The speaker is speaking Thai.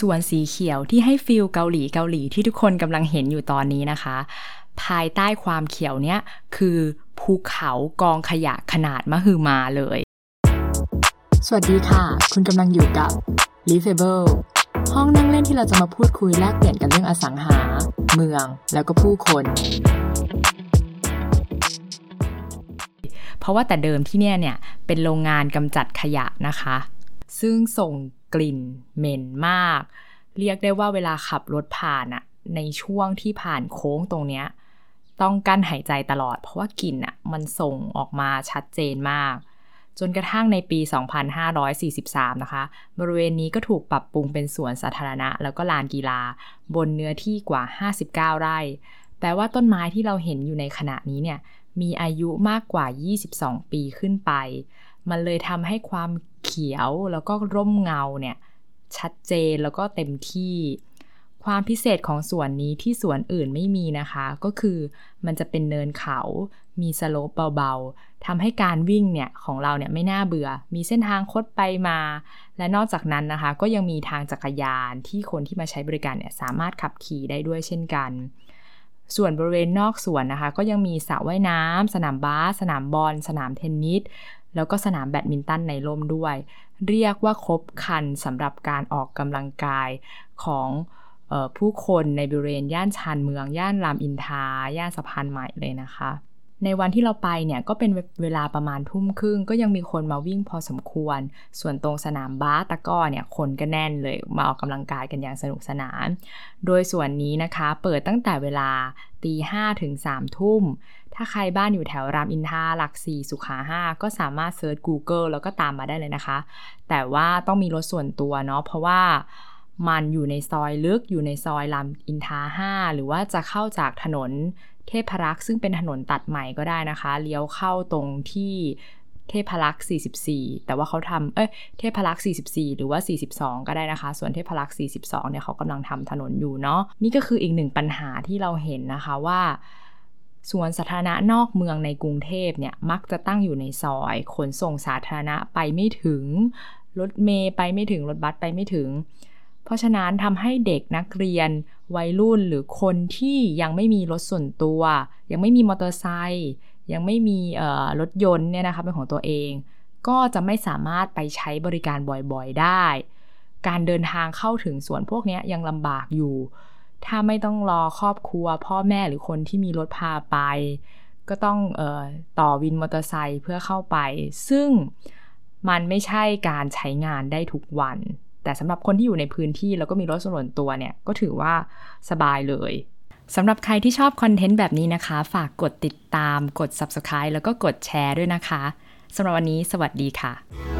ส่วนสีเขียวที่ให้ฟิลเกาหลีเกาหลีที่ทุกคนกำลังเห็นอยู่ตอนนี้นะคะ ภายใต้ความเขียวเนี้ยคือภูเขากองขยะขนาดมหึมาเลย สวัสดีค่ะ คุณกำลังอยู่กับ l i v a b l e ห้องนั่งเล่นที่เราจะมาพูดคุยแลกเปลี่ยนกันเรื่องอสังหา เมืองแล้วก็ผู้คน เพราะว่าแต่เดิมที่เนี่ยเนี่ยเป็นโรงงานกำจัดขยะนะคะ ซึ่งส่ง กลิ่นเหม็นมาก เรียกได้ว่าเวลาขับรถผ่านอะในช่วงที่ผ่านโค้งตรงเนี้ยต้องกั้นหายใจตลอด เพราะว่ากลิ่นอะมันส่งออกมาชัดเจนมาก จนกระทั่งในปี 2543 นะคะ บริเวณนี้ก็ถูกปรับปรุงเป็นสวนสาธารณะ แล้วก็ลานกีฬา บนเนื้อที่กว่า 59 ไร่ แปลว่าต้นไม้ที่เราเห็นอยู่ในขณะนี้เนี่ยมีอายุมากกว่า 22 ปีขึ้นไป มันเลยทำให้ความเขียวแล้วก็ร่มเงาเนี่ยชัดเจนแล้วก็เต็มที่ ความพิเศษของสวนนี้ที่สวนอื่นไม่มีนะคะ ก็คือมันจะเป็นเนินเขา มีสโลปเบาๆทำให้การวิ่งเนี่ยของเราเนี่ยไม่น่าเบื่อ มีเส้นทางคดไปมา และนอกจากนั้นนะคะ ก็ยังมีทางจักรยานที่คนที่มาใช้บริการเนี่ยสามารถขับขี่ได้ด้วยเช่นกันส่วนบริเวณนอกสวนนะคะ ก็ยังมีสระว่ายน้ำสนามบาสสนามบอลสนามเทนนิส แล้วก็สนามแบดมินตันในร่มด้วย เรียกว่าครบครันสำหรับการออกกำลังกายของออผู้คนในบริเวณย่านชานเมือง ย่านรามอินทราย่านสะพานใหม่เลยนะคะ ในวันที่เราไปเนี่ยก็เป็นเวลาประมาณทุ่มครึ่ง ก็ยังมีคนมาวิ่งพอสมควร ส่วนตรงสนามบาสตะกร้อเนี่ยคนก็แน่นเลยมาออกกำลังกายกันอย่างสนุกสนาน โดยส่วนนี้นะคะเปิดตั้งแต่เวลาตีห้ถึงสามทุ่ม ถ้าใครบ้านอยู่แถวรามอินทราหลักสี่สุขาห้าก็สามารถเซิร์ช Google แล้วก็ตามมาได้เลยนะคะ แต่ว่าต้องมีรถส่วนตัวเนาะเพราะว่ามันอยู่ในซอยลึกอยู่ในซอยรามอินทราห้าหรือว่าจะเข้าจากถนน เทพรักษ์ซึ่งเป็นถนนตัดใหม่ก็ได้นะคะ เลี้ยวเข้าตรงที่เทพรักษ์44 แต่ว่าเขาทำเอ้ยเทพรักษ์44 หรือว่า 42 ก็ได้นะคะ ส่วนเทพรักษ์42 เนี่ยเขากำลังทำถนนอยู่เนาะ นี่ก็คืออีกหนึ่งปัญหาที่เราเห็นนะคะว่าสวนสาธารณะนอกเมืองในกรุงเทพเนี่ยมักจะตั้งอยู่ในซอย ขนส่งสาธารณะไปไม่ถึง รถเมย์ไปไม่ถึง รถบัสไปไม่ถึง เพราะฉะนั้นทำให้เด็กนักเรียน วัยรุ่นหรือคนที่ยังไม่มีรถส่วนตัว ยังไม่มีมอเตอร์ไซค์ยังไม่มีรถยนต์เนี่ยนะคะเป็นของตัวเอง ก็จะไม่สามารถไปใช้บริการบ่อยๆได้ การเดินทางเข้าถึงสวนพวกนี้ยังลำบากอยู่ ถ้าไม่ต้องรอครอบครัว พ่อแม่หรือคนที่มีรถพาไป ก็ต้องออต่อวินมอเตอร์ไซค์เพื่อเข้าไป ซึ่งมันไม่ใช่การใช้งานได้ทุกวัน แต่สำหรับคนที่อยู่ในพื้นที่แล้วก็มีรถส่วนตัวเนี่ยก็ถือว่าสบายเลยสำหรับใครที่ชอบคอนเทนต์แบบนี้นะคะ ฝากกดติดตามกด subscribe แล้วก็กดแชร์ด้วยนะคะสำหรับวันนี้สวัสดีค่ะ